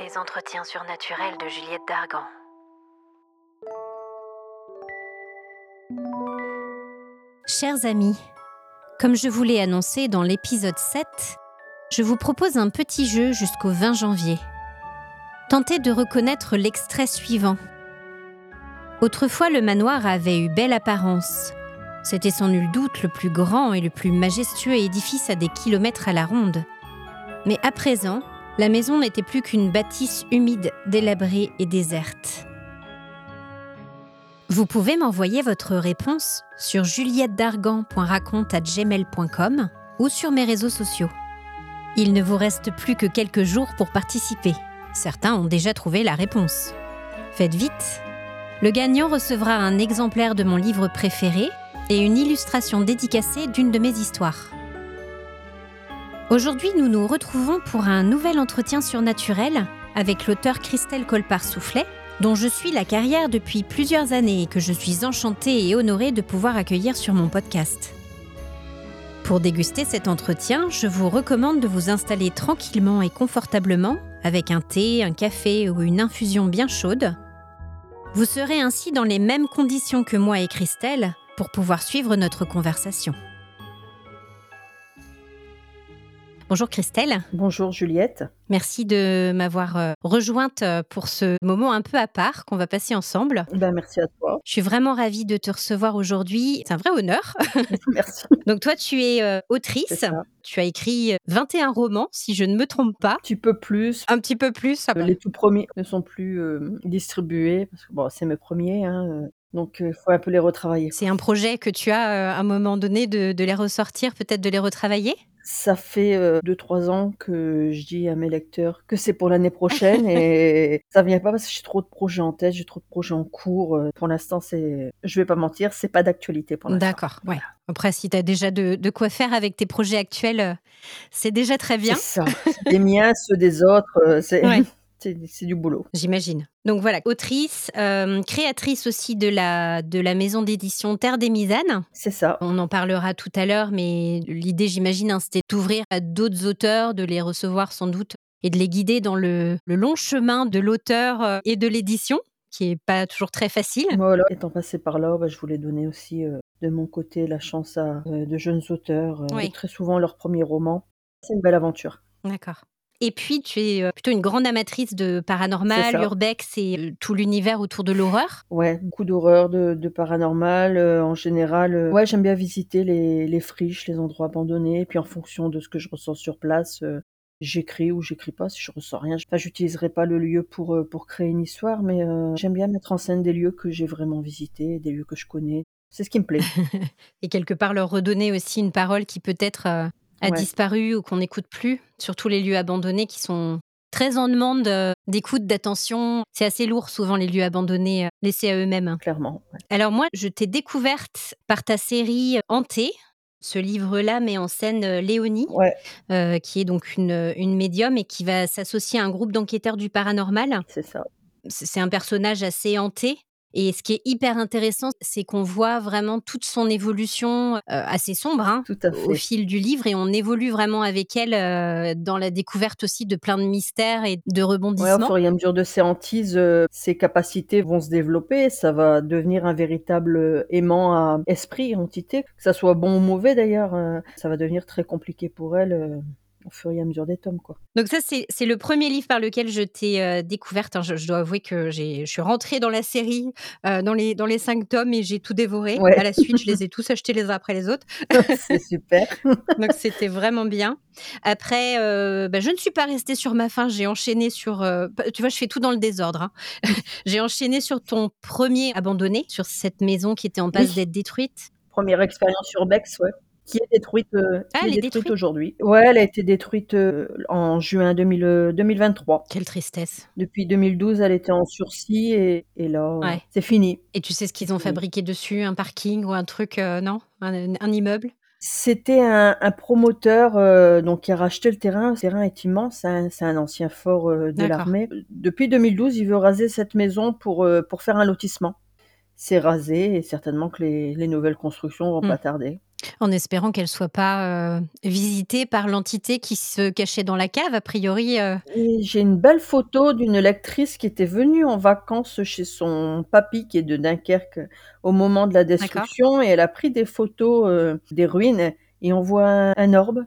Les entretiens surnaturels de Juliette Dargan. Chers amis, comme je vous l'ai annoncé dans l'épisode 7, je vous propose un petit jeu jusqu'au 20 janvier. Tentez de reconnaître l'extrait suivant. Autrefois, le manoir avait eu belle apparence. C'était sans nul doute le plus grand et le plus majestueux édifice à des kilomètres à la ronde. Mais à présent, la maison n'était plus qu'une bâtisse humide, délabrée et déserte. Vous pouvez m'envoyer votre réponse sur juliettedargan.raconte@gmail.com ou sur mes réseaux sociaux. Il ne vous reste plus que quelques jours pour participer. Certains ont déjà trouvé la réponse. Faites vite Le gagnant recevra un exemplaire de mon livre préféré et une illustration dédicacée d'une de mes histoires. Aujourd'hui, nous nous retrouvons pour un nouvel entretien surnaturel avec l'auteur Christelle Colpart-Soufflet, dont je suis la carrière depuis plusieurs années et que je suis enchantée et honorée de pouvoir accueillir sur mon podcast. Pour déguster cet entretien, je vous recommande de vous installer tranquillement et confortablement avec un thé, un café ou une infusion bien chaude. Vous serez ainsi dans les mêmes conditions que moi et Christelle pour pouvoir suivre notre conversation. Bonjour Christelle. Bonjour Juliette. Merci de m'avoir euh, rejointe euh, pour ce moment un peu à part qu'on va passer ensemble. Ben, merci à toi. Je suis vraiment ravie de te recevoir aujourd'hui. C'est un vrai honneur. merci. Donc toi, tu es euh, autrice. Tu as écrit 21 romans, si je ne me trompe pas. Un petit peu plus. Un petit peu plus. Les tout premiers ne sont plus distribués parce que bon, c'est mes premiers. Hein, donc, il faut un peu les retravailler. C'est un projet que tu as à un moment donné de, de les ressortir, peut-être de les retravailler? Ça fait 2-3 ans que je dis à mes lecteurs que c'est pour l'année prochaine et ça vient pas parce que j'ai trop de projets en tête, j'ai trop de projets en cours. Pour l'instant, c'est, je vais pas mentir, c'est pas d'actualité pour l'instant. D'accord, ouais. Après, si tu as déjà de, de, quoi faire avec tes projets actuels, c'est déjà très bien. C'est ça. Les miens, ceux des autres, c'est. c'est du boulot. J'imagine. Donc voilà, autrice, euh, créatrice aussi de la, de la maison d'édition Terre des Misanes. C'est ça. On en parlera tout à l'heure, mais l'idée, j'imagine, hein, c'était d'ouvrir à d'autres auteurs, de les recevoir sans doute et de les guider dans le, long chemin de l'auteur euh, et de l'édition qui est pas toujours très facile. Voilà, étant passé par là, bah, je voulais donner aussi euh, de mon côté la chance à de jeunes auteurs, très souvent leur premier roman. C'est une belle aventure. D'accord. Et puis, tu es euh, plutôt une grande amatrice de paranormal, urbex et euh, tout l'univers autour de l'horreur. Ouais, beaucoup d'horreur, de, paranormal euh, en général. ouais, j'aime bien visiter les, friches, les endroits abandonnés. Et puis, en fonction de ce que je ressens sur place, j'écris ou j'écris pas. Si je ressens rien, enfin, j'utiliserai pas le lieu pour, pour créer une histoire, mais j'aime bien mettre en scène des lieux que j'ai vraiment visités, des lieux que je connais. C'est ce qui me plaît. et quelque part leur redonner aussi une parole qui peut a disparu ou qu'on n'écoute plus, surtout les lieux abandonnés qui sont très en demande euh, d'écoute, d'attention. C'est assez lourd souvent les lieux abandonnés euh, laissés à eux-mêmes. Clairement. Alors moi, je t'ai découverte par ta série Hantée. Ce livre-là met en scène euh, Léonie, qui est donc une, une médium et qui va s'associer à un groupe d'enquêteurs du paranormal. C'est ça. C'est un personnage assez hanté, et ce qui est hyper intéressant, c'est qu'on voit vraiment toute son évolution euh, assez sombre hein, au fil du livre et on évolue vraiment avec elle euh, dans la découverte aussi de plein de mystères et de rebondissements. Ouais, au fur et à mesure de ses hantises, euh, ses capacités vont se développer, ça va devenir un véritable aimant à esprit, entité, que ça soit bon ou mauvais d'ailleurs, ça va devenir très compliqué pour elle au fur et à mesure des tomes. Quoi. Donc ça, c'est le premier livre par lequel je t'ai euh, découverte. Hein. Je, dois avouer que je suis rentrée dans la série, euh, dans, les, dans les cinq tomes, et j'ai tout dévoré. À la suite, je les ai tous achetés les uns après les autres. c'est super. Donc c'était vraiment bien. Après, euh, bah, je ne suis pas restée sur ma fin. J'ai enchaîné sur... tu vois, je fais tout dans le désordre. Hein. j'ai enchaîné sur ton premier abandonné, sur cette maison qui était en passe d'être détruite. Première expérience sur Bex, ouais qui est détruite, euh, ah, est détruite, aujourd'hui. Ouais, elle a été détruite euh, en juin 2023. Euh, Quelle tristesse. Depuis 2012, elle était en sursis et, et là, c'est fini. Et tu sais ce qu'ils ont fabriqué dessus Un parking ou un truc, non? Un, immeuble? C'était un, promoteur donc qui a racheté le terrain. Le terrain est immense, hein, c'est un ancien fort de l'armée. Depuis 2012, il veut raser cette maison pour, pour faire un lotissement. C'est rasé et certainement que les, nouvelles constructions vont pas hmm. tarder. En espérant qu'elle soit pas, heu, visitée par l'entité qui se cachait dans la cave, a priori, Et j'ai une belle photo d'une lectrice qui était venue en vacances chez son papy qui est de Dunkerque, au moment de la destruction et elle a pris des photos, heu, des ruines et on voit un un orbe,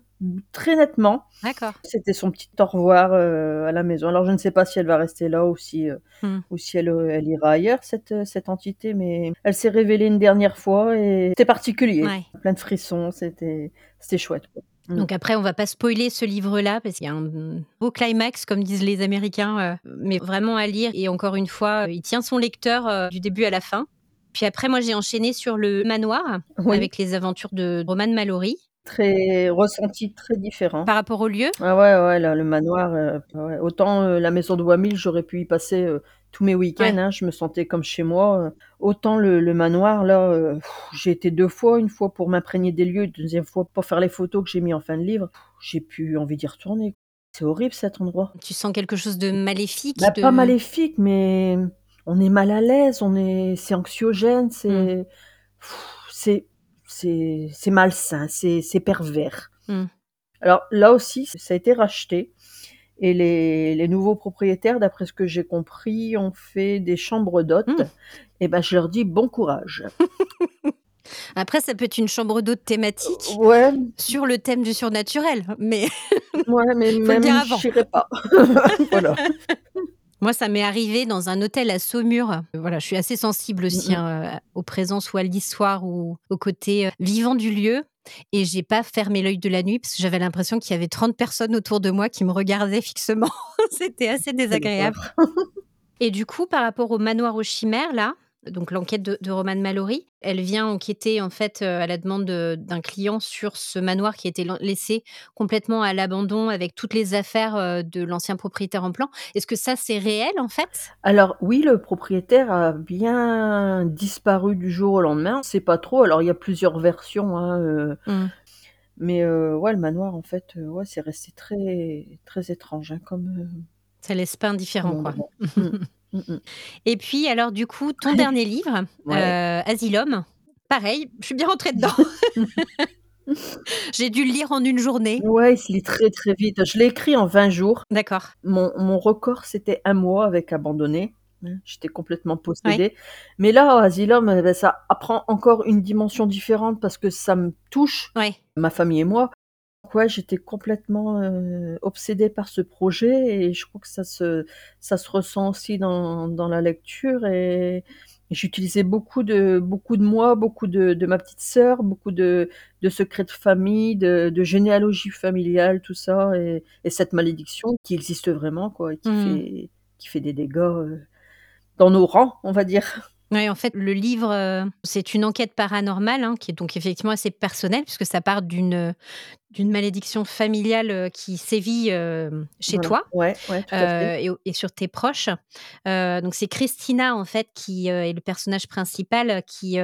très nettement. D'accord. C'était son petit au revoir, heu, à la maison. Alors je ne sais pas si elle va rester là ou si, heu, Mmh. ou si elle, heu, elle ira ailleurs cette, cette entité, mais elle s'est révélée une dernière fois et c'était particulier. Ouais. Plein de frissons, c'était c'était chouette, quoi. Mmh. Donc après, on va pas spoiler ce livre-là parce qu'il y a un, beau climax comme disent les Américains, mais vraiment à lire et encore une fois, il tient son lecteur, du début à la fin. Puis après, moi, j'ai enchaîné sur Le Manoir Oui. avec les aventures de Roman Malory. Très ressenti très différent. Par rapport au lieu? Ah ouais, ouais, là, le manoir, ouais, autant, heu, la maison de Wamil, j'aurais pu y passer, heu, tous mes week-ends, Ouais. hein, je me sentais comme chez moi, autant le le manoir là, j'y été 2 fois, 1 fois pour m'imprégner des lieux, 2e fois pour faire les photos que j'ai mis en fin de livre. J'ai plus envie d'y retourner. C'est horrible cet endroit. Tu sens quelque chose de maléfique, Bah, pas maléfique, mais on est mal à l'aise, on est c'est anxiogène, c'est c'est c'est c'est malsain, c'est c'est pervers. Mmh. Alors là aussi, ça a été racheté et les les nouveaux propriétaires, d'après ce que j'ai compris, ont fait des chambres d'hôtes Mmh. et bah, je leur dis: «Bon courage». Après, ça peut être une chambre d'hôtes thématique Ouais. sur le thème du surnaturel, mais Ouais, mais même avant. j'irai pas. Voilà. Moi, ça m'est arrivé dans un hôtel à Saumur. Voilà, je suis assez sensible aussi, hein, heu, aux présences ou à l'histoire ou au côté, heu, vivant du lieu et j'ai pas fermé l'œil de la nuit parce que j'avais l'impression qu'il y avait 30 personnes autour de moi qui me regardaient fixement. C'était assez désagréable. Et du coup, par rapport au manoir aux chimères là, donc l'enquête de de Roman Malory, elle vient enquêter en fait, heu, à la demande de d'un client sur ce manoir qui a été laissé complètement à l'abandon avec toutes les affaires, heu, de l'ancien propriétaire en plan. Est-ce que ça, c'est réel en fait? Alors oui, le propriétaire a bien disparu du jour au lendemain, on sait pas trop. Alors il y a plusieurs versions, hein, heu, Mmh. mais ouais, le manoir en fait, ouais, c'est resté très très étrange, hein, comme, Ça laisse pas indifférent, quoi. Et puis alors du coup, ton dernier livre, Ouais. heu, Asylum, pareil, je suis bien rentrée dedans. J'ai dû le lire en 1 journée. Ouais, il se lit très, très vite. Je l'ai écrit en 20 jours. D'accord. Mon mon record, c'était 1 mois avec abandonné, hein, j'étais complètement Ouais. possédée. Mais là, Asylum, et bah, ça apprend encore une dimension différente parce que ça me touche, Ouais. ma famille et moi. Ouais, j'étais complètement, heu, obsédée par ce projet et je crois que ça se ça se ressent aussi dans dans la lecture et j'utilisais beaucoup de beaucoup de moi, beaucoup de de ma petite sœur, beaucoup de de secrets de famille, de de généalogie familiale, tout ça et et cette malédiction qui existe vraiment quoi et qui Mmh mh. fait qui fait des dégâts, heu, dans nos rangs, on va dire. Ouais, en fait, le livre, heu, c'est une enquête paranormale, hein, qui est donc effectivement assez personnelle puisque ça part d'une, d'une malédiction familiale, heu, qui sévit, hem, chez Voilà. toi, Ouais, ouais, tout à fait. heu, et sur tes proches. Donc c'est Christina, en fait, qui, est le personnage principal qui,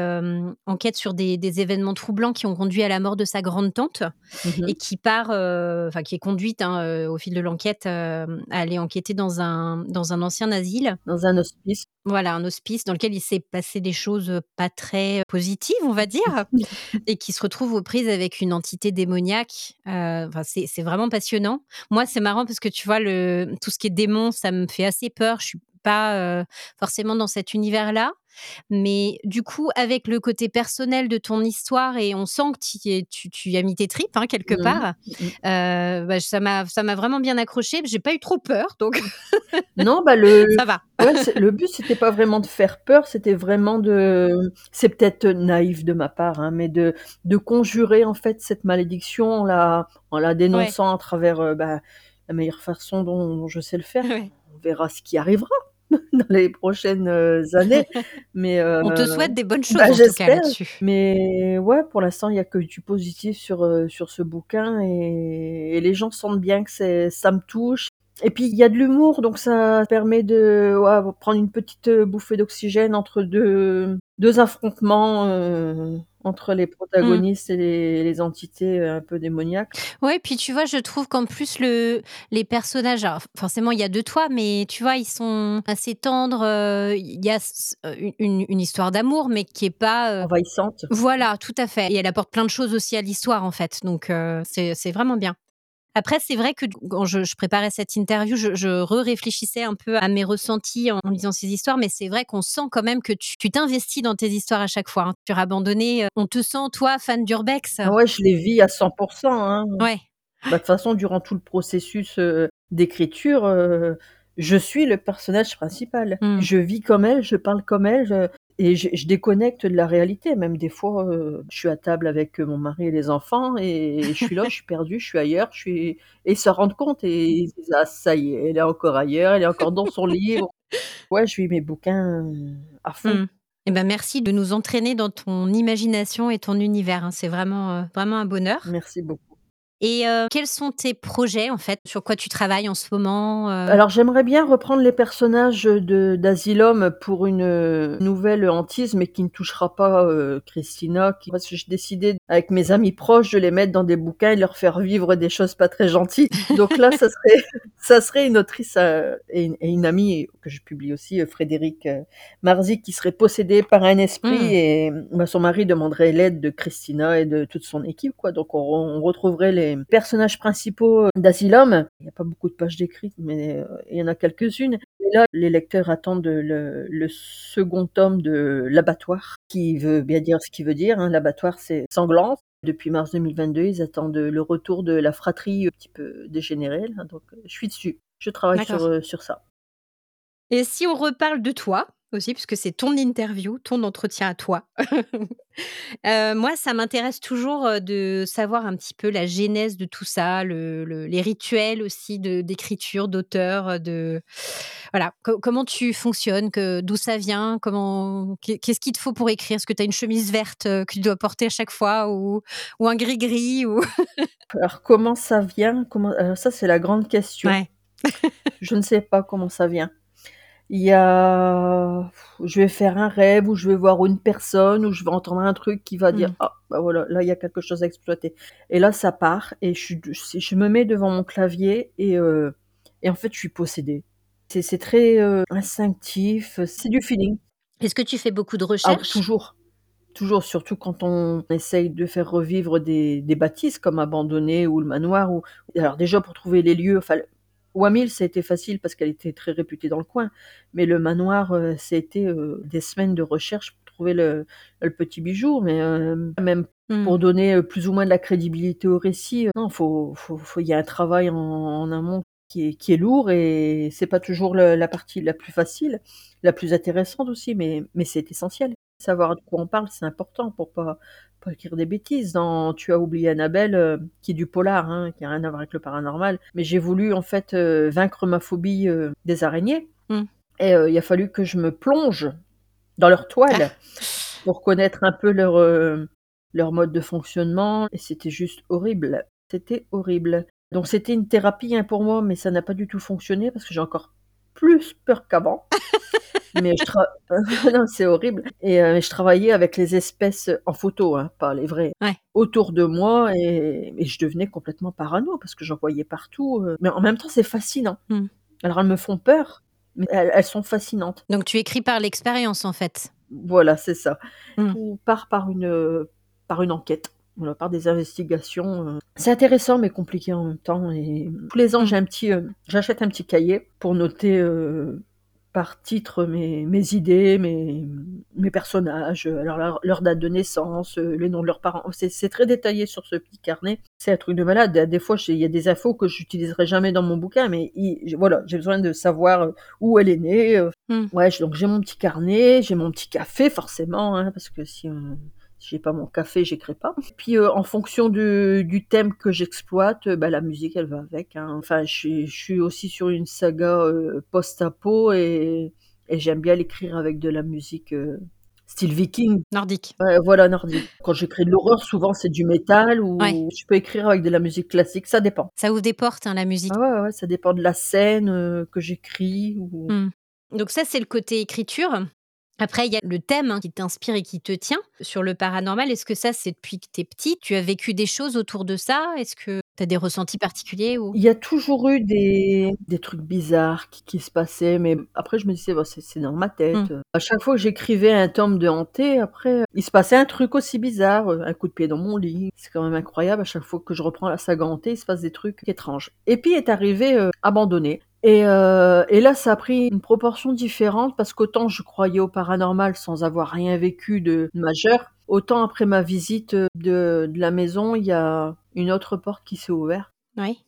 enquête sur des des événements troublants qui ont conduit à la mort de sa grande-tante Mmh et qui part, enfin qui est conduite, hein, au fil de l'enquête, à aller enquêter dans un dans un ancien asile. Dans un hospice. Voilà, un hospice dans lequel il s'est passé des choses, pas très positives, on va dire et qui se retrouve aux prises avec une entité démoniaque. C'est vraiment passionnant. Moi, c'est marrant parce que tu vois, le tout ce qui est démons, ça me fait assez peur. Je suis pas, forcément dans cet univers-là, mais du coup, avec le côté personnel de ton histoire et on sent que tu tu as mis tes tripes, hein, quelque Mmh mh. part, heu, bah, ça m'a ça m'a vraiment bien accrochée. J'ai pas eu trop peur, donc Non, bah, le ça va. ouais, le but, c'était pas vraiment de faire peur, c'était vraiment de c'est peut-être naïf de ma part, hein, mais de de conjurer, en fait, cette malédiction en la en la Ouais. dénonçant à travers, bah, la meilleure façon dont dont je sais le faire. Ouais. On verra ce qui arrivera dans les prochaines, heu, années, mais heu, On te souhaite des bonnes bah, choses, en tout cas, j'espère, là-dessus. mais ouais, pour l'instant, il y a que du positif sur, heu, sur ce bouquin et et les gens sentent bien que c'est ça me touche. Et puis il y a de l'humour, donc ça permet de, ouais, prendre une petite, bouffée d'oxygène entre 2 2 affrontements, heu, entre les Mmh. protagonistes et les les entités, heu, un peu démoniaques. Ouais, puis tu vois, je trouve qu'en plus le les personnages alors f forcément il y a de toi, mais tu vois, ils sont assez tendres, heu, il y a s heu, u une une histoire d'amour, mais qui est pas, heu Envahissante. voilà, tout à fait et elle apporte plein de choses aussi à l'histoire, en fait, donc heu, c'est c'est vraiment bien. Après, c'est vrai que quand je je préparais cette interview, je je re-réfléchissais un peu à mes ressentis en lisant ces histoires, mais c'est vrai qu'on sent quand même que tu tu t'investis dans tes histoires à chaque fois, hein. Sur «Abandonnée», heu, on te sent, toi, fan d'urbex? Ah ouais, je les vis à 100 % hein. Ouais. Bah, de toute façon, durant tout le processus, heu, d'écriture, heu, je suis le personnage principal. Mmh. Je vis comme elle, je parle comme elle, je et je je déconnecte de la réalité. Même des fois, heu, je suis à table avec, heu, mon mari et les enfants et je suis là, je suis perdue, je suis ailleurs, je suis et ils s'en rendent compte et ils «Ah ça y est, elle est encore ailleurs, elle est encore dans son livre». Ouais, je vis mes bouquins, heu, à fond. Mmh et bah, merci de nous entraîner dans ton imagination et ton univers, hein. C'est vraiment, vraiment un bonheur Merci beaucoup. Et heu, quels sont tes projets, en fait? Sur quoi tu travailles en ce moment, heu? Alors j'aimerais bien reprendre les personnages, d'Asylum pour une, heu, nouvelle hantise, mais qui ne touchera pas, Christina, qui parce que j'ai avec mes amis proches de les mettre dans des bouquins et leur faire vivre des choses pas très gentilles. Donc là, ça serait ça serait une autrice, heu, et une et une amie que je publie aussi, heu, Frédéric, heu, Marzic, qui serait possédée par un esprit Mmh. et bah, son mari demanderait l'aide de Christina et de toute son équipe, quoi. Donc on on retrouverait les personnages principaux, d'Asylum. Il y a pas beaucoup de pages décrites, mais il y en a quelques-unes là, les lecteurs attendent le le second tome de L'Abattoir, qui veut bien dire ce qu'il veut dire, hein. L'abattoir, c'est sanglante. Depuis mars 2022, ils attendent, le retour de la fratrie un petit peu dégénérée là, donc heu, je suis dessus. Je travaille sur, heu, sur ça. Et si on reparle de toi aussi, puisque c'est ton interview, ton entretien à toi. Heu, moi, ça m'intéresse toujours, de savoir un petit peu la genèse de tout ça, le le les rituels aussi d'écriture, d'auteur, de voilà, co comment tu fonctionnes, d'où ça vient? Comment qu'est qu'est-ce qu'il te faut pour écrire? Est-ce que tu as une chemise verte, que tu dois porter à chaque fois ou ou un gris-gris ou Alors comment ça vient? Comment alors ça, c'est la grande question. ouais. Je ne sais pas comment ça vient. Il y a je vais faire un rêve ou je vais voir une personne ou je vais entendre un truc qui va dire: Mmh. «Ah, bah, voilà, là, il y a quelque chose à exploiter» et là, ça part et je je me mets devant mon clavier et heu et en fait, je suis possédée. C'est très, heu, instinctif, c'est du feeling. Est-ce que tu fais beaucoup de Ah recherches? toujours, toujours, surtout quand on essaye de faire revivre des des bâtisses comme Abandonnée ou le manoir ou alors déjà pour trouver les lieux, enfin Wamil, ça a été facile parce qu'elle était très réputée dans le coin, mais le manoir, a été, heu, des semaines de recherche pour trouver le le petit bijou, mais hem, même Mmh. pour donner, plus ou moins de la crédibilité au récit, heu, non, faut faut faut il y a un travail en en amont qui est qui est lourd et c'est pas toujours le la partie la plus facile, la plus intéressante aussi, mais mais c'est essentiel. Savoir de quoi on parle, c'est important pour pas pas écrire des bêtises. Dans Tu as oublié Annabelle, heu, qui est du polar, hein, qui a rien à voir avec le paranormal, mais j'ai voulu en fait, heu, vaincre ma phobie, heu, des araignées Mmh. et il a fallu que je me plonge dans leur toile Ah! pour connaître un peu leur, leur mode de fonctionnement et c'était juste horrible. C'était horrible. Donc c'était une thérapie, hein, pour moi, mais ça n'a pas du tout fonctionné parce que j'ai encore plus peur qu'avant. Mais je tra non, c'est horrible et heu, je travaillais avec les espèces, en photo, hein, pas les vraies, Ouais. autour de moi et et je devenais complètement parano parce que j'en voyais partout, heu, mais en même temps, c'est fascinant. Mmh. Alors elles me font peur, mais elles elles sont fascinantes. Donc tu écris par l'expérience, en fait? Voilà, c'est ça. Tout part par une, par une enquête, voilà, par des investigations, heu. C'est intéressant mais compliqué en même temps et tous les ans, j'ai un petit, j'achète un petit cahier pour noter, par titre mes mes idées, mes mes personnages, heu, alors leur leur date de naissance, heu, les noms de leurs parents. C'est très détaillé sur ce petit carnet. C'est un truc de malade. Des fois, il y a des infos que j'utiliserai jamais dans mon bouquin, mais voilà, j'ai besoin de savoir, heu, où elle est née. Mmh. Ouais, donc j'ai mon petit carnet, j'ai mon petit café forcément, hein, parce que si, si j'ai pas mon café, j'écris pas. Puis, heu, en fonction du du thème que j'exploite, heu, bah, la musique, elle va avec, hein. Enfin, je suis je suis aussi sur une saga, heu, post-apo et et j'aime bien l'écrire avec de la musique, heu, style viking. Nordique. Ouais, voilà, nordique. Quand j'écris de l'horreur, souvent, c'est du métal Ouais. ou je peux écrire avec de la musique classique, ça dépend. Ça ouvre des portes, hein, la musique. Ah ouais, ça dépend de la scène, que j'écris ou Mmh. Donc ça, c'est le côté écriture Après, il y a le thème hein, qui t'inspire et qui te tient sur le paranormal. Est-ce que ça, c'est depuis que tu es petite Tu as vécu des choses autour de ça? Est-ce que tu as des ressentis particuliers ou... Il y a toujours eu des, des trucs bizarres qui, qui se passaient, mais après, je me disais, bah, c'est dans ma tête. Mmh. À chaque fois que j'écrivais un tome de hanté, après, il se passait un truc aussi bizarre, un coup de pied dans mon lit. C'est quand même incroyable. À chaque fois que je reprends la saga hantée, il se passe des trucs étranges. Et puis est arrivé euh, Abandonné. Et, euh, et là, ça a pris une proportion différente parce qu'autant je croyais au paranormal sans avoir rien vécu de majeur, autant après ma visite de, de la maison, il y a une autre porte qui s'est ouverte. Oui.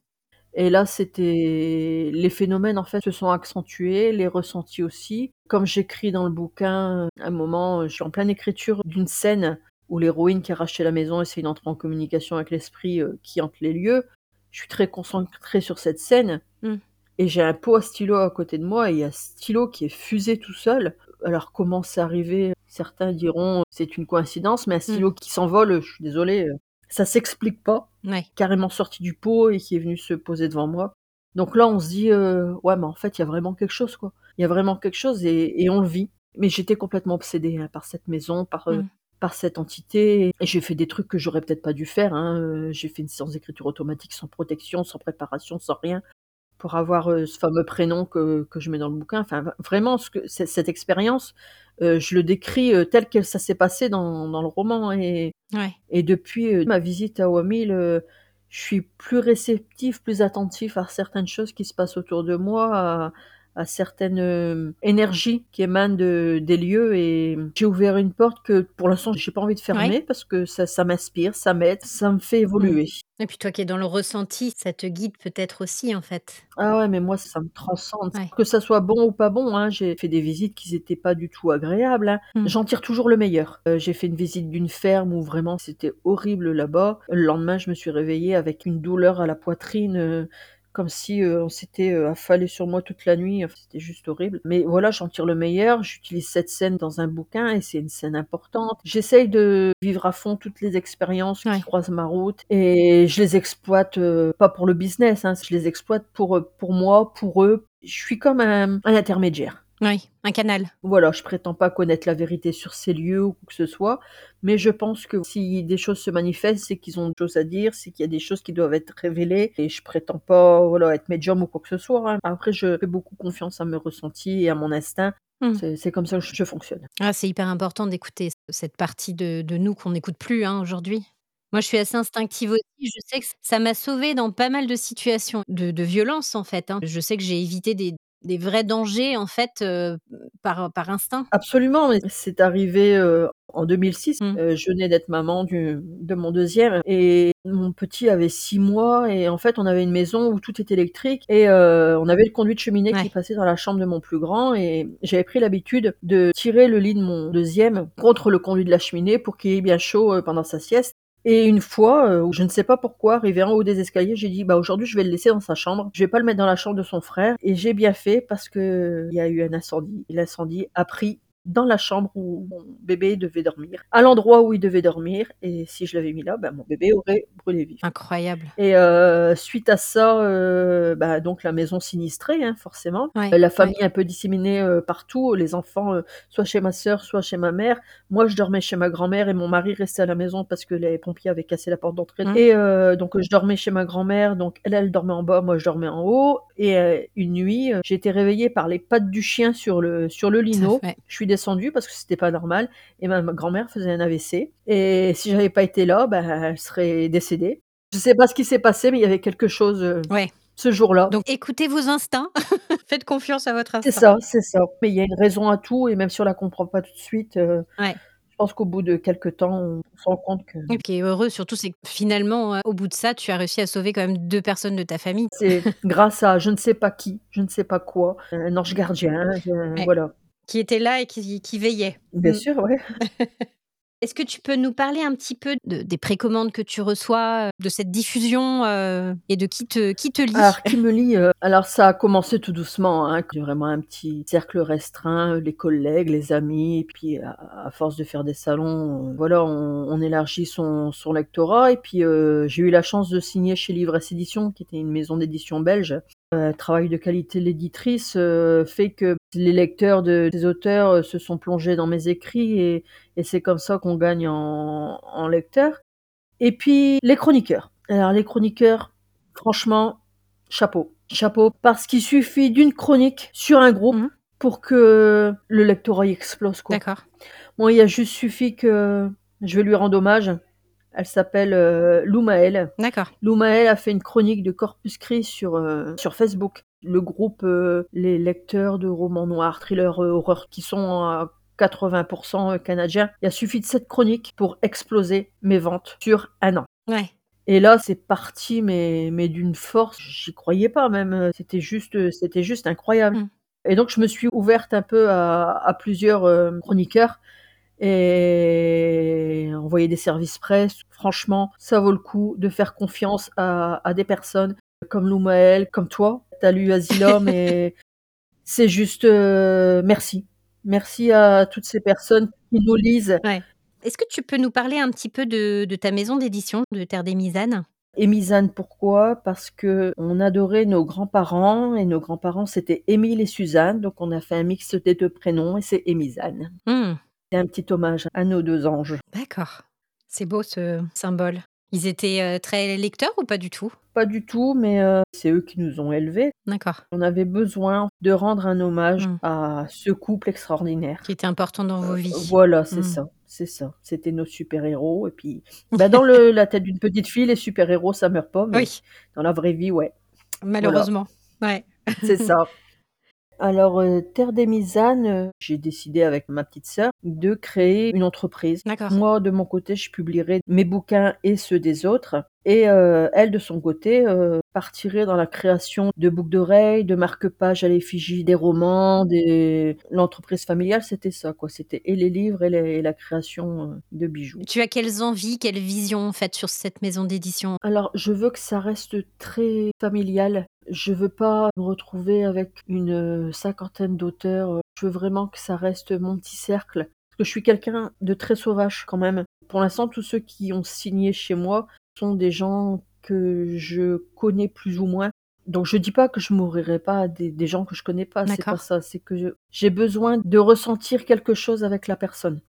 Et là, c'était les phénomènes en fait se sont accentués, les ressentis aussi. Comme j'écris dans le bouquin, à un moment, je suis en pleine écriture d'une scène où l'héroïne qui a racheté la maison essaye d'entrer en communication avec l'esprit euh, qui hante les lieux. Je suis très concentrée sur cette scène. Mm. Et j'ai un pot à stylo à côté de moi et il y a ce stylo qui est fusé tout seul. Alors comment c'est arrivé? Certains diront c'est une coïncidence, mais un stylo qui s'envole, je suis désolée, euh, ça s'explique pas. Ouais. Carrément sorti du pot et qui est venu se poser devant moi. Donc là, on se dit euh, ouais, mais en fait, il y a vraiment quelque chose, quoi. Il y a vraiment quelque chose et, et on le vit. Mais j'étais complètement obsédée hein, par cette maison, par euh, Mm. par cette entité. Et j'ai fait des trucs que j'aurais peut-être pas dû faire. hein. J'ai fait une séance d'écriture automatique sans protection, sans préparation, sans rien, pour avoir euh, ce fameux prénom que, que je mets dans le bouquin. Enfin, vraiment, ce que, cette expérience, euh, je le décris euh, tel que ça s'est passé dans, dans le roman. Et, Ouais. et depuis ma visite à Wamil, je suis plus réceptif, plus attentif à certaines choses qui se passent autour de moi, à, à certaines euh, énergies qui émanent de, des lieux. Et j'ai ouvert une porte que pour l'instant, j'ai pas envie de fermer parce que ça, ça m'inspire, ça m'aide, ça me fait évoluer. Et puis toi qui es dans le ressenti, ça te guide peut-être aussi en fait. Ah ouais, mais moi, ça me transcende. Ouais. Que ça soit bon ou pas bon, hein, j'ai fait des visites qui n'étaient pas du tout agréables. hein. Mm. J'en tire toujours le meilleur. Euh, j'ai fait une visite d'une ferme où vraiment c'était horrible là-bas. Le lendemain, je me suis réveillée avec une douleur à la poitrine. euh, comme si euh, on s'était euh, affalé sur moi toute la nuit, c'était juste horrible. Mais voilà, j'en tire le meilleur, j'utilise cette scène dans un bouquin et c'est une scène importante. J'essaye de vivre à fond toutes les expériences Ouais. qui croisent ma route et je les exploite euh, pas pour le business, hein, je les exploite pour, euh, pour moi, pour eux. Je suis comme un, un intermédiaire. Oui, un canal. Voilà, je prétends pas connaître la vérité sur ces lieux ou quoi que ce soit, mais je pense que si des choses se manifestent, c'est qu'ils ont des choses à dire, c'est qu'il y a des choses qui doivent être révélées, et je prétends pas voilà, être médium ou quoi que ce soit. hein. Après, je fais beaucoup confiance à mes ressentis et à mon instinct. Mm. C'est c'est comme ça que je je fonctionne. Ah, c'est hyper important d'écouter cette partie de, de nous qu'on n'écoute plus hein, aujourd'hui. Moi, je suis assez instinctive aussi. Je sais que ça m'a sauvée dans pas mal de situations de, de violence, en fait. hein. Je sais que j'ai évité des, des vrais dangers, en fait, euh, par, par instinct? Absolument, c'est arrivé euh, en 2006. Mm. Euh, je venais d'être maman du- de mon deuxième et mon petit avait six mois et en fait on avait une maison où tout était électrique et on avait le conduit de cheminée Ouais. qui passait dans la chambre de mon plus grand et j'avais pris l'habitude de tirer le lit de mon deuxième contre le conduit de la cheminée pour qu'il ait bien chaud pendant sa sieste. Et une fois, euh, je ne sais pas pourquoi, arrivé en haut des escaliers, j'ai dit bah aujourd'hui je vais le laisser dans sa chambre. Je vais pas le mettre dans la chambre de son frère. Et j'ai bien fait parce que il y a eu un incendie. L'incendie a pris dans la chambre où mon bébé devait dormir, à l'endroit où il devait dormir. Et si je l'avais mis là, ben, mon bébé aurait brûlé vif. Incroyable. Et euh, suite à ça, euh, bah, donc la maison sinistrée, hein, forcément. Ouais, Euh, la ouais. famille un peu disséminée euh, partout, les enfants soit chez ma sœur, soit chez ma mère. Moi, je dormais chez ma grand-mère et mon mari restait à la maison parce que les pompiers avaient cassé la porte d'entrée. Mmh. Et donc, je dormais chez ma grand-mère. Donc, elle, elle dormait en bas, moi, je dormais en haut. Et une nuit, j'ai été réveillée par les pattes du chien sur le, sur le lino. Je suis descendue parce que c'était pas normal. Et ma, ma grand-mère faisait un AVC. Et si j'avais pas été là, ben, elle serait décédée. Je sais pas ce qui s'est passé, mais il y avait quelque chose euh, Ouais. ce jour-là. Donc écoutez vos instincts. Faites confiance à votre instinct. C'est ça, c'est ça. Mais il y a une raison à tout, et même si on la comprend pas tout de suite, euh, Ouais. je pense qu'au bout de quelques temps, on se rend compte que Et qui est heureux surtout, c'est que finalement, euh, au bout de ça, tu as réussi à sauver quand même deux personnes de ta famille. c'est grâce à je ne sais pas qui, je ne sais pas quoi, un ange gardien, euh, Ouais. voilà. Qui étaient là et qui, qui veillaient. Bien Mm. sûr, ouais. Est-ce que tu peux nous parler un petit peu de- des précommandes que tu reçois, euh, de cette diffusion euh, et de qui te, qui te lit? Alors, qui me lit euh, Alors, ça a commencé tout doucement. Hein, vraiment un petit cercle restreint, les collègues, les amis. Et puis, à, à force de faire des salons, euh, voilà, on, on élargit son, son lectorat. Et puis, euh, j'ai eu la chance de signer chez Livres Éditions, qui était une maison d'édition belge. Un travail de qualité de l'éditrice, heu, fait que les lecteurs de des auteurs, heu, se sont plongés dans mes écrits et et c'est comme ça qu'on gagne en en lecteurs et puis les chroniqueurs. Alors les chroniqueurs, franchement, chapeau. Chapeau parce qu'il suffit d'une chronique sur un groupe Mmh. pour que le lectorat, explose. D'accord. Moi, il a juste suffi que je vais lui rendre hommage. Elle s'appelle, heu, Lou Maël. D'accord. Lou Maël a fait une chronique de Corpus Christ sur, heu, sur Facebook. Le groupe, heu, les lecteurs de romans noirs, thrillers, heu, horreur qui sont à 80% canadiens. Il a suffi de cette chronique pour exploser mes ventes sur 1 an. Ouais. Et là, c'est parti mais mais d'une force, j'y croyais pas même, c'était juste, c'était juste incroyable. Mmh. Et donc je me suis ouverte un peu à à plusieurs, chroniqueurs et envoyer des services presse. Franchement, ça vaut le coup de faire confiance à à des personnes comme Lou Maël, comme toi. Tu as lu Asylum et c'est juste, heu, merci. Merci à toutes ces personnes qui nous lisent. Ouais. Est-ce que tu peux nous parler un petit peu de de ta maison d'édition, de Terre des Misanes? Émisane, pourquoi? Parce qu'on adorait nos grands-parents et nos grands-parents, c'était Émile et Suzanne, donc on a fait un mix des 2 prénoms et c'est Émisane. Mmh. C'est un petit hommage à nos 2 anges. D'accord. C'est beau ce symbole. Ils étaient, heu, très lecteurs ou pas du tout? Pas du tout, mais heu, c'est eux qui nous ont élevés. D'accord. On avait besoin de rendre un hommage Mmh. à ce couple extraordinaire. Qui était important dans vos vies. Voilà, c'est Mmh. ça, c'est ça. C'était nos super-héros et puis, bah, dans le la tête d'une petite fille, les super-héros, ça meurt pas, mais Oui. dans la vraie vie, ouais. Malheureusement. Ouais. C'est ça. Alors, heu, Terre des Misanes, heu, j'ai décidé avec ma petite sœur de créer une entreprise. D'accord. Moi, de mon côté, je publierai mes bouquins et ceux des autres et heu, elle, de son côté, partirait dans la création de boucles d'oreilles, de marque-pages à l'effigie des romans, des l'entreprise familiale, c'était ça, quoi. C'était et les livres et les et la création, de bijoux. Tu as quelles envies, quelles visions, en fait, sur cette maison d'édition? Alors, je veux que ça reste très familial. Je veux pas me retrouver avec une, cinquantaine d'auteurs, je veux vraiment que ça reste mon petit cercle. Parce que je suis quelqu'un de très sauvage quand même. Pour l'instant, tous ceux qui ont signé chez moi sont des gens que je connais plus ou moins. Donc je dis pas que je m'ouvrirai pas à des des gens que je connais pas, c'est pas ça. C'est que j'ai besoin de ressentir quelque chose avec la personne.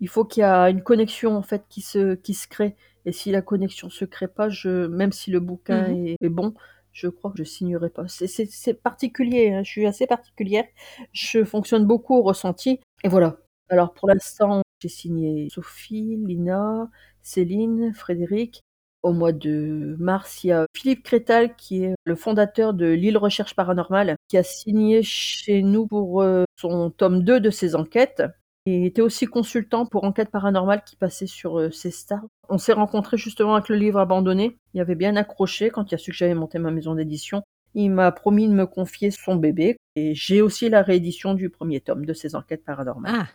Il faut qu'il y a une connexion, en fait, qui se qui se crée et si la connexion se crée pas, je même si le bouquin Mmh mh. est est bon, je crois que je signerai pas. C'est particulier, hein, je suis assez particulière. Je fonctionne beaucoup au ressenti et voilà. Alors pour l'instant, j'ai signé Sophie, Lina, Céline, Frédéric. Au mois de mars, il y a Philippe Crétal qui est le fondateur de L'Île Recherche Paranormale, qui a signé chez nous pour, heu, son tome 2 de ses enquêtes. Il était aussi consultant pour Enquête paranormale qui passait sur, heu, C-Star. On s'est rencontrés justement avec le livre abandonné. Il avait bien accroché quand il a su que j'avais monté ma maison d'édition. Il m'a promis de me confier son bébé et j'ai aussi la réédition du 1er tome de ses enquêtes paranormales. Ah!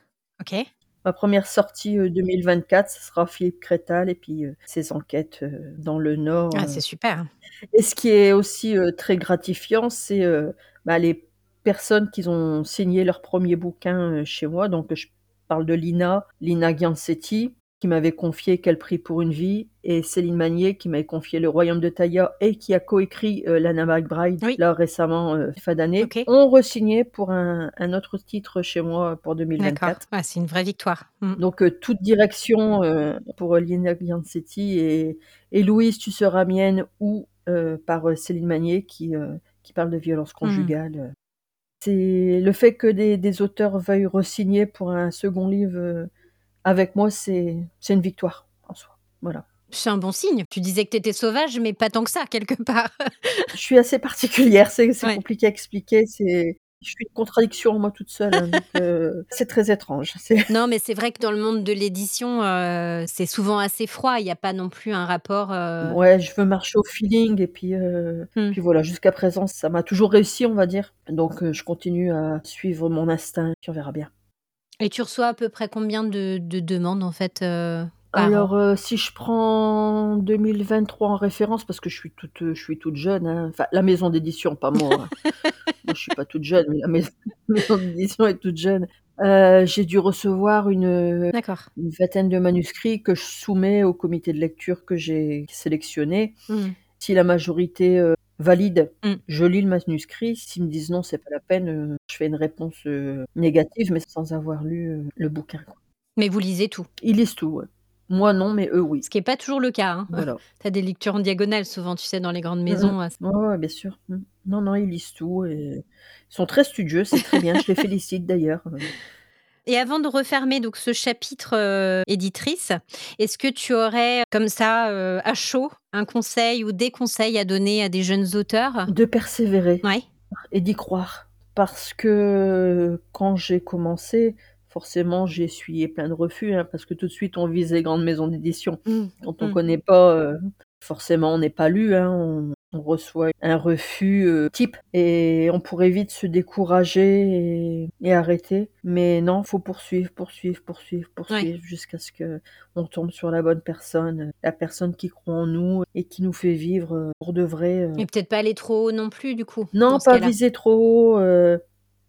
OK. Ma première sortie, heu, 2024, ce sera Philippe Crétal et puis, heu, ses enquêtes, heu, dans le Nord, Ah, heu c'est super. et ce qui est aussi, très gratifiant, c'est, bah, les personnes qui ont signé leur 1er bouquin, chez moi. Donc je parle de Lina, Lina Ghiancetti, qui m'avait confié Quel prix pour une vie et Céline Magnier qui m'avait confié Le Royaume de Thaïa et qui a coécrit, heu, Lana McBride, Oui. là récemment, heu, fin d'année, OK. ont resigné pour un un autre titre chez moi pour D'accord. 2024. Ouais, c'est une vraie victoire. Mmh. Donc heu, toute direction, heu, pour, Lina Ghiancetti et et Louise tu seras mienne ou par, Céline Magnier qui, parle de violences Mmh. conjugales, heu. C'est le fait que des des auteurs veuillent resigner pour un second livre, heu, avec moi, c'est une victoire en soi. Voilà. C'est un bon signe. Tu disais que tu étais sauvage, mais pas tant que ça, quelque part. Je suis assez particulière, c'est c'est Ouais. compliqué à expliquer, c'est je suis une contradiction en moi toute seule, hein, heu, c'est très étrange. Non, mais c'est vrai que dans le monde de l'édition, heu, c'est souvent assez froid. Il y a pas non plus un rapport, heu Ouais, je veux marcher au feeling et puis, Mmh. puis voilà, jusqu'à présent, ça m'a toujours réussi, on va dire. Donc je continue à suivre mon instinct, puis on verra bien. Et tu reçois à peu près combien de de demandes, en fait, par Alors, an? heu, si je prends 2023 en référence, parce que je suis toute, heu, je suis toute jeune, hein, enfin la maison d'édition, pas moi, hein. Moi, je suis pas toute jeune, mais la maison maison d'édition est toute jeune. Heu, j'ai dû recevoir une, heu, D'accord. une vingtaine de manuscrits que je soumets au comité de lecture que j'ai sélectionné. Mmh. Si la majorité, valide. Mmh. Je lis le manuscrit, s'ils me disent: «Non, c'est pas la peine», je fais une réponse, négative, mais sans avoir lu, le bouquin, quoi. Mais vous lisez tout? Ils lisent tout, ouais. Moi non, mais eux oui. Ce qui est pas toujours le cas, hein. Voilà. Tu as des lectures en diagonale souvent, tu sais, dans les grandes Mmh maisons, mh. heu Ouais, bien sûr. Mmh. Non, non, ils lisent tout et ils sont très studieux, c'est très bien, je les félicite d'ailleurs. Et avant de refermer donc ce chapitre, heu, éditrice, est-ce que tu aurais comme ça, heu, à chaud, un conseil ou des conseils à donner à des jeunes auteurs? De persévérer Ouais. et d'y croire. Parce que quand j'ai commencé, forcément, j'ai essuyé plein de refus, hein, parce que tout de suite on vise les grandes maisons d'édition. Mmh. Quand on Mmh. connaît pas, heu, forcément on n'est pas lu, hein, on on reçoit un refus, heu, type et on pourrait vite se décourager et et arrêter. Mais non, faut poursuivre, poursuivre, poursuivre, poursuivre jusqu'à ce qu'on tombe sur la bonne personne, la personne qui croit en nous et qui nous fait vivre, heu, pour de vrai, Et peut-être pas aller trop haut non plus du coup, Non, pas viser trop haut,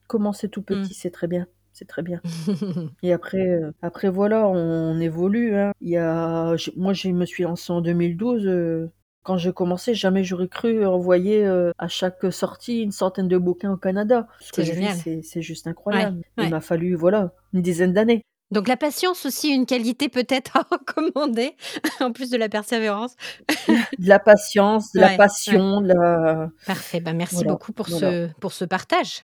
commencer tout Mmh. petit, c'est très bien, c'est très bien. Et après, heu, après voilà, on évolue, hein. Il y a moi, je me suis lancée en 2012, heu, quand j'ai commencé, jamais j'aurais cru envoyer, heu, à chaque sortie une centaine de bouquins au Canada. Ce que C'est génial. c'est juste Ouais, incroyable. Il m'a fallu, voilà, une dizaine d'années. Donc la patience aussi, une qualité peut-être à recommander, en plus de la persévérance. De la patience, de la Ouais, passion, de la Parfait, bah, merci voilà, beaucoup pour voilà. ce pour ce partage.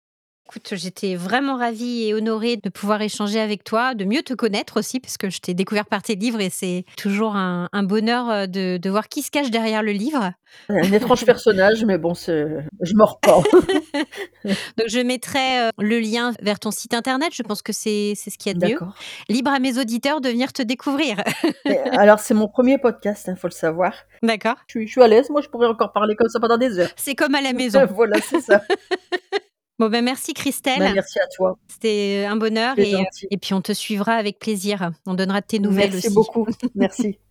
Écoute, j'étais vraiment ravie et honorée de pouvoir échanger avec toi, de mieux te connaître aussi, parce que je t'ai découvert par tes livres et c'est toujours un un bonheur, heu, de de voir qui se cache derrière le livre. Un étrange personnage, mais bon, je me repens. Donc je mettrai, heu, le lien vers ton site internet, je pense que c'est ce qu'il y a de mieux. Libre à mes auditeurs de venir te découvrir. Alors c'est mon 1er podcast, hein, faut le savoir. D'accord. Je suis je suis à l'aise, moi je pourrais encore parler comme ça pendant des heures. C'est comme à la maison. Voilà, c'est ça. Bon, bah, merci Christelle. merci à toi. C'était un bonheur et et puis on te suivra avec plaisir. On donnera de tes nouvelles Merci aussi. beaucoup, merci.